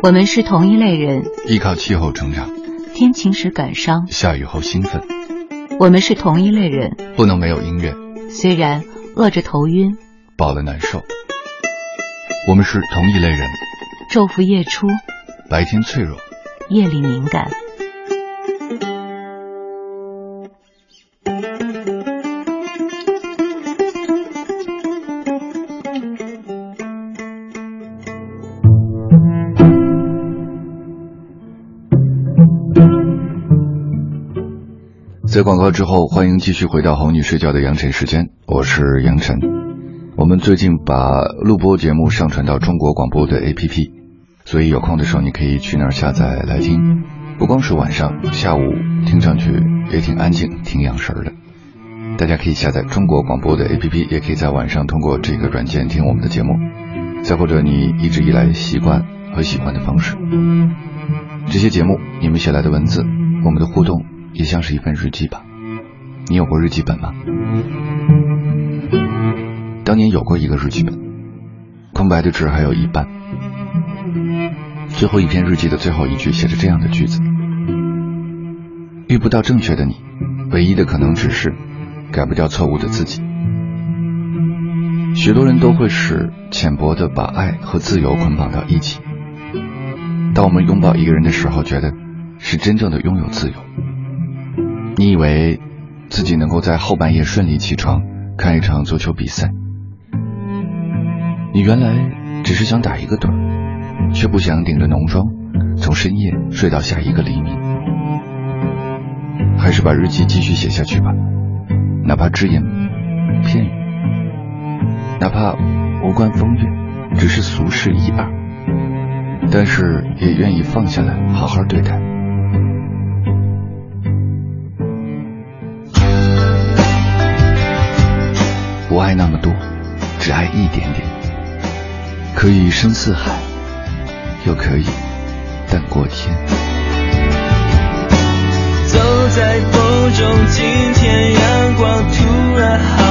我们是同一类人，依靠气候成长，天晴时感伤，下雨后兴奋。我们是同一类人，不能没有音乐，虽然饿着头晕，饱了难受。我们是同一类人，昼伏夜出，白天脆弱，夜里敏感。在广告之后，欢迎继续回到哄你睡觉的杨晨时间，我是杨晨。我们最近把录播节目上传到中国广播的 APP，所以有空的时候你可以去那儿下载来听。不光是晚上，下午听上去也挺安静、挺养神的。大家可以下载中国广播的 APP，也可以在晚上通过这个软件听我们的节目。再或者你一直以来习惯和喜欢的方式，这些节目你们写来的文字，我们的互动。也像是一份日记吧。你有过日记本吗？当年有过一个日记本，空白的纸还有一半。最后一篇日记的最后一句写着这样的句子：遇不到正确的你，唯一的可能只是改不掉错误的自己。许多人都会使浅薄的把爱和自由捆绑到一起。当我们拥抱一个人的时候，觉得是真正的拥有自由。你以为自己能够在后半夜顺利起床看一场足球比赛？你原来只是想打一个盹，却不想顶着浓妆从深夜睡到下一个黎明。还是把日记继续写下去吧，哪怕只言片语，哪怕无关风月，只是俗事一二，但是也愿意放下来好好对待。不爱那么多，只爱一点点。可以深似海，又可以淡过天。走在风中，今天阳光突然好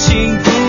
幸福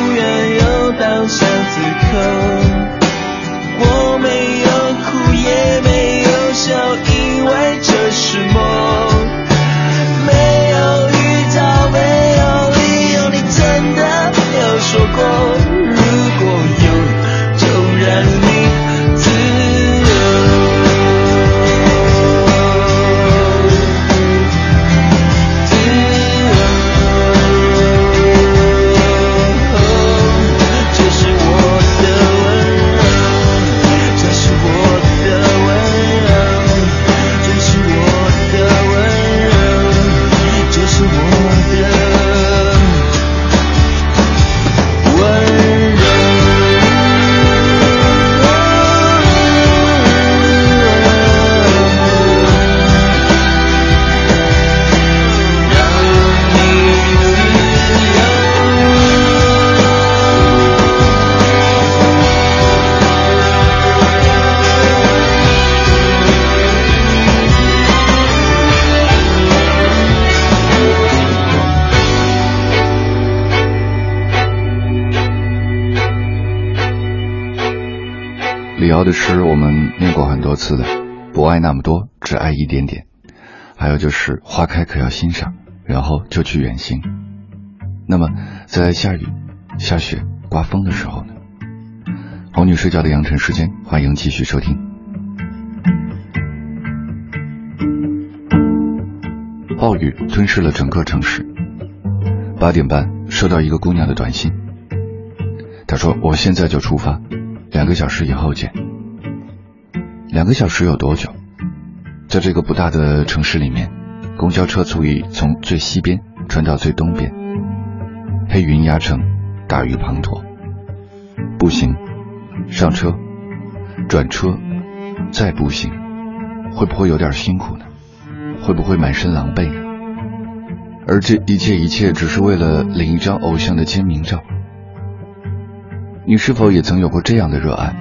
诗我们念过很多次的，不爱那么多，只爱一点点。还有就是花开可要欣赏，然后就去远行。那么在下雨、下雪、刮风的时候呢？红女睡觉的羊城时间，欢迎继续收听。暴雨吞噬了整个城市。八点半收到一个姑娘的短信，她说：“我现在就出发，两个小时以后见。”两个小时有多久？在这个不大的城市里面，公交车足以从最西边穿到最东边。黑云压城，大雨滂沱。步行，上车，转车，再步行，会不会有点辛苦呢？会不会满身狼狈呢？而这一切一切，只是为了领一张偶像的签名照。你是否也曾有过这样的热爱？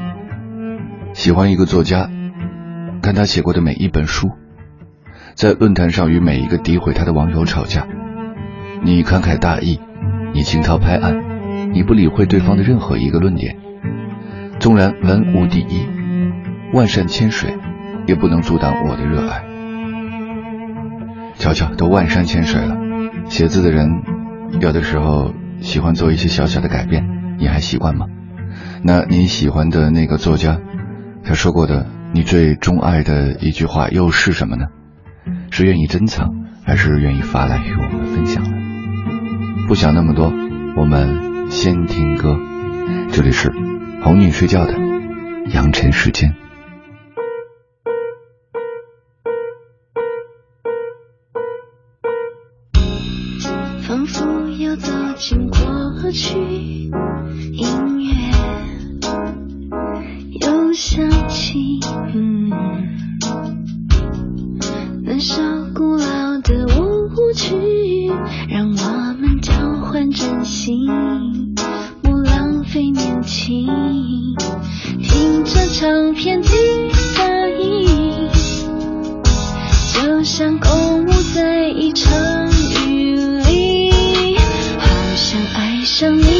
喜欢一个作家，看他写过的每一本书，在论坛上与每一个诋毁他的网友吵架。你慷慨大义，你惊涛拍岸，你不理会对方的任何一个论点。纵然文无第一，万山千水，也不能阻挡我的热爱。瞧瞧，都万山千水了。写字的人，有的时候喜欢做一些小小的改变，你还习惯吗？那你喜欢的那个作家，他说过的你最钟爱的一句话又是什么呢？是愿意珍藏，还是愿意发来与我们分享呢？不想那么多，我们先听歌。这里是哄你睡觉的阳晨时间。像空舞在一场雨里，好想爱上你。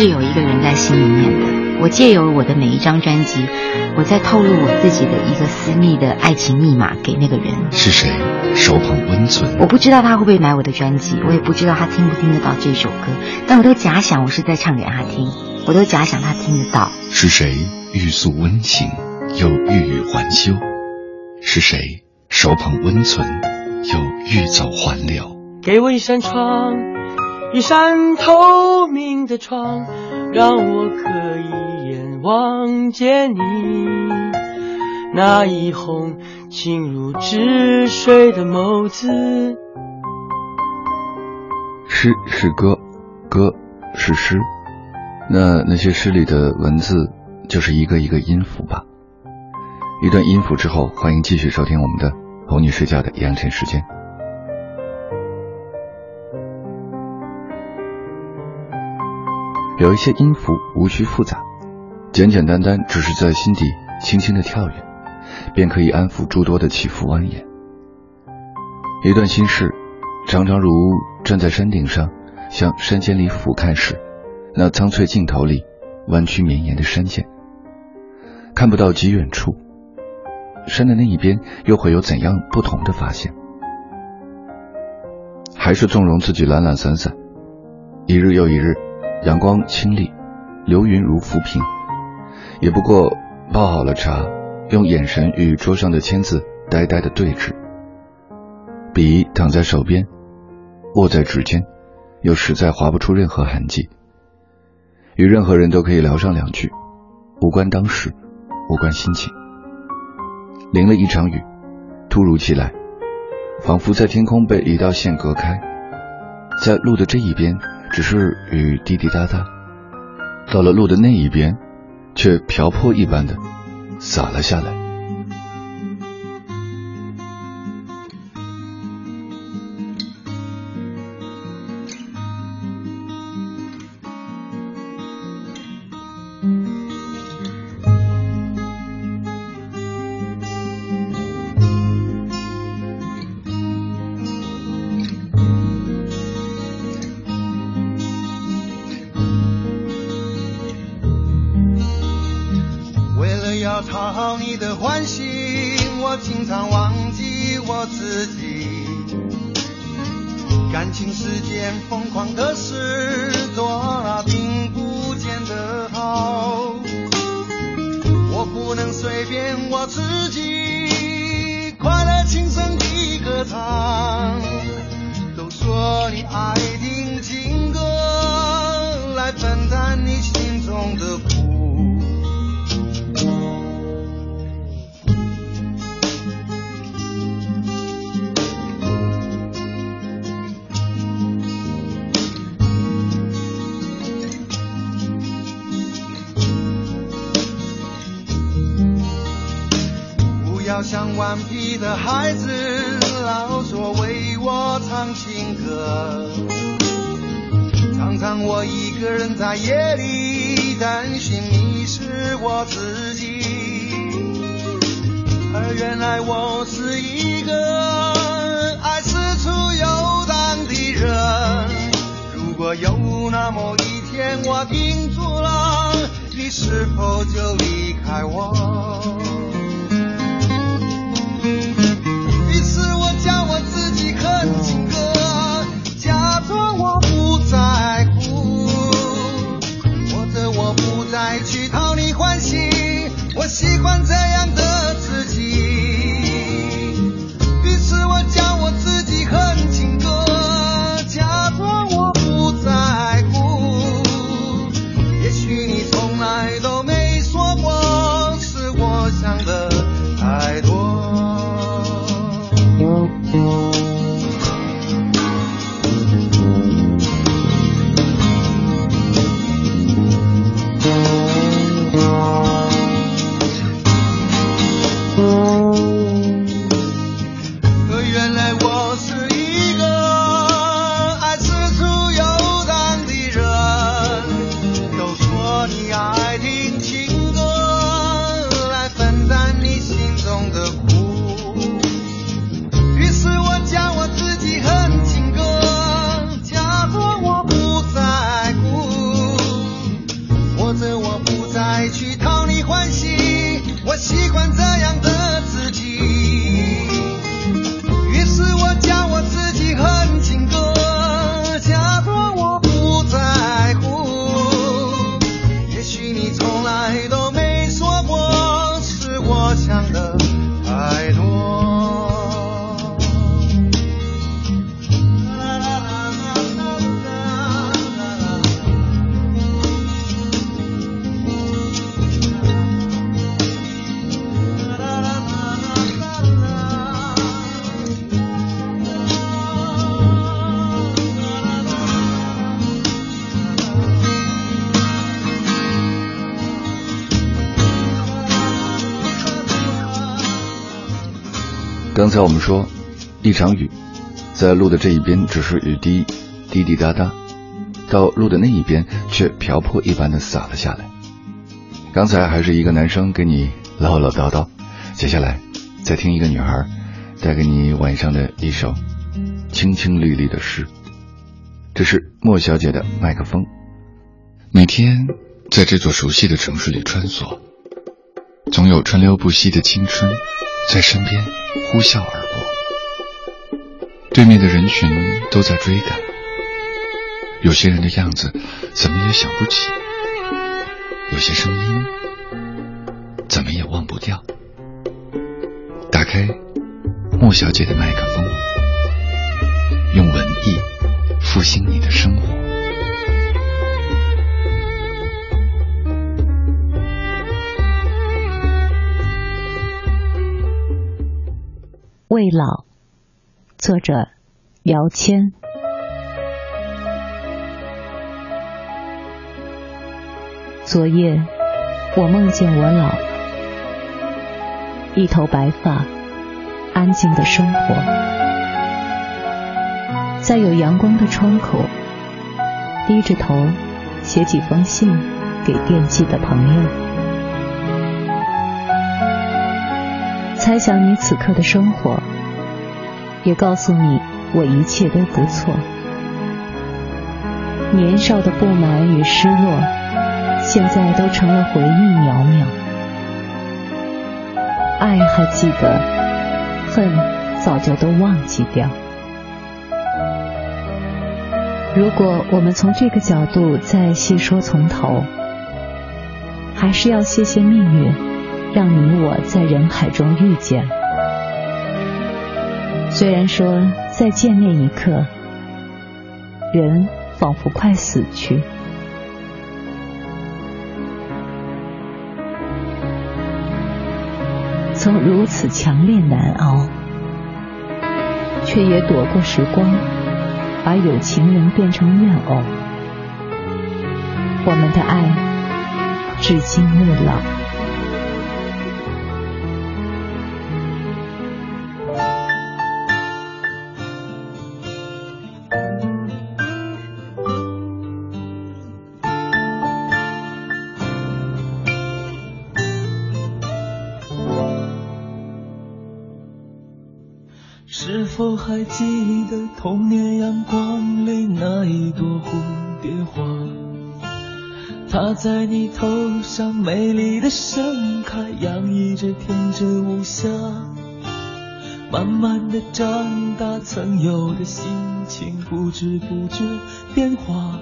是有一个人在心里面的。我借由我的每一张专辑，我在透露我自己的一个私密的爱情密码给那个人。是谁手捧温存？我不知道他会不会买我的专辑，我也不知道他听不听得到这首歌，但我都假想我是在唱给他听，我都假想他听得到。是谁欲诉温情，又欲语还休？是谁手捧温存，又欲走还留？给我一扇窗，一扇透明的窗，让我可以一眼望见你那一泓清如止水的眸子。诗是歌，歌是诗，那那些诗里的文字就是一个一个音符吧。一段音符之后，欢迎继续收听我们的哄你睡觉的养成时间。有一些音符无需复杂，简简单单，只是在心底轻轻的跳跃，便可以安抚诸多的起伏蜿蜒。一段心事，常常如站在山顶上，向山间里俯瞰时，那苍翠尽头里弯曲绵延的山线，看不到极远处。山的那一边又会有怎样不同的发现？还是纵容自己懒懒散散，一日又一日。阳光清丽，流云如浮萍，也不过泡好了茶，用眼神与桌上的签字呆呆的对峙。笔躺在手边，握在指尖，又实在划不出任何痕迹。与任何人都可以聊上两句，无关当时，无关心情。淋了一场雨，突如其来，仿佛在天空被一道线隔开，在路的这一边。只是雨滴滴答答，到了路的那一边，却瓢泼一般的洒了下来。忘记我自己感情是件疯狂的事多了并不见得好。我不能随便我自己快乐轻松的歌唱都说你爱听情歌来分担你心中的苦。像顽皮的孩子，老说为我唱情歌。常常我一个人在夜里担心迷失我自己，而原来我是一个爱四处游荡的人。如果有那么一天我停住了，你是否就离开我？放在刚才我们说，一场雨，在路的这一边只是雨滴滴滴答答，到路的那一边却瓢泼一般的洒了下来。刚才还是一个男生给你唠唠叨叨，接下来再听一个女孩带给你晚上的一首清清丽丽的诗。这是莫小姐的麦克风。每天在这座熟悉的城市里穿梭，总有川流不息的青春在身边呼啸而过。对面的人群都在追赶，有些人的样子怎么也想不起。有些声音怎么也忘不掉。打开莫小姐的麦克风，用文艺复兴你的生活。未老，作者姚谦。昨夜，我梦见我老了，一头白发，安静的生活，在有阳光的窗口，低着头写几封信给惦记的朋友。猜想你此刻的生活，也告诉你我一切都不错。年少的不满与失落。现在都成了回忆渺渺，爱还记得，恨早就都忘记掉。如果我们从这个角度再细说从头，还是要谢谢命运，让你我在人海中遇见。虽然说再见那一刻，人仿佛快死去。曾如此强烈难熬，却也躲过时光，把有情人变成怨偶。我们的爱至今未老。是否还记得童年阳光里那一朵蝴蝶花，它在你头上美丽的盛开，洋溢着天真无暇。慢慢的长大，曾有的心情不知不觉变化。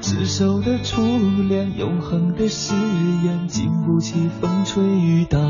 执手的初恋，永恒的誓言，经不起风吹雨打。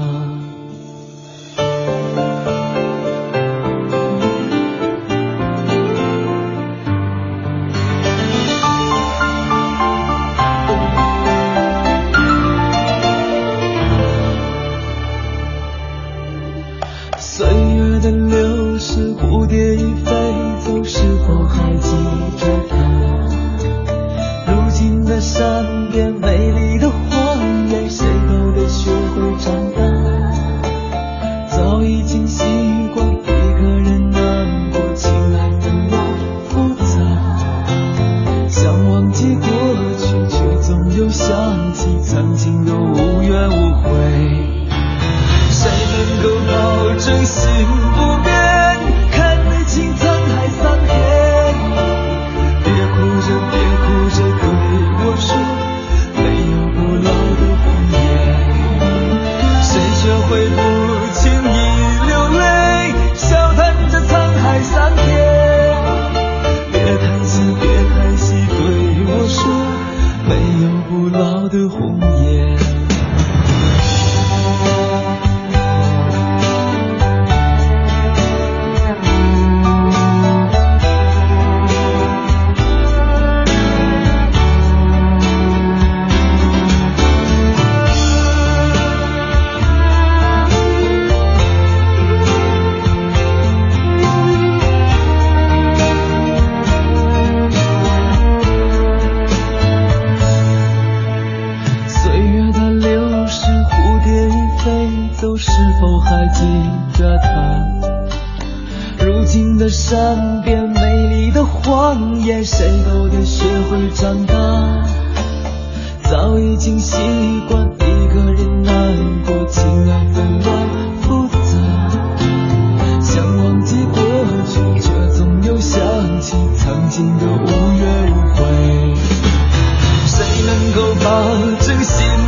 善变美丽的谎言谁都得学会长大早已经习惯一个人难过情爱纷乱复杂想忘记过去却总又想起曾经的无怨无悔。谁能够保证心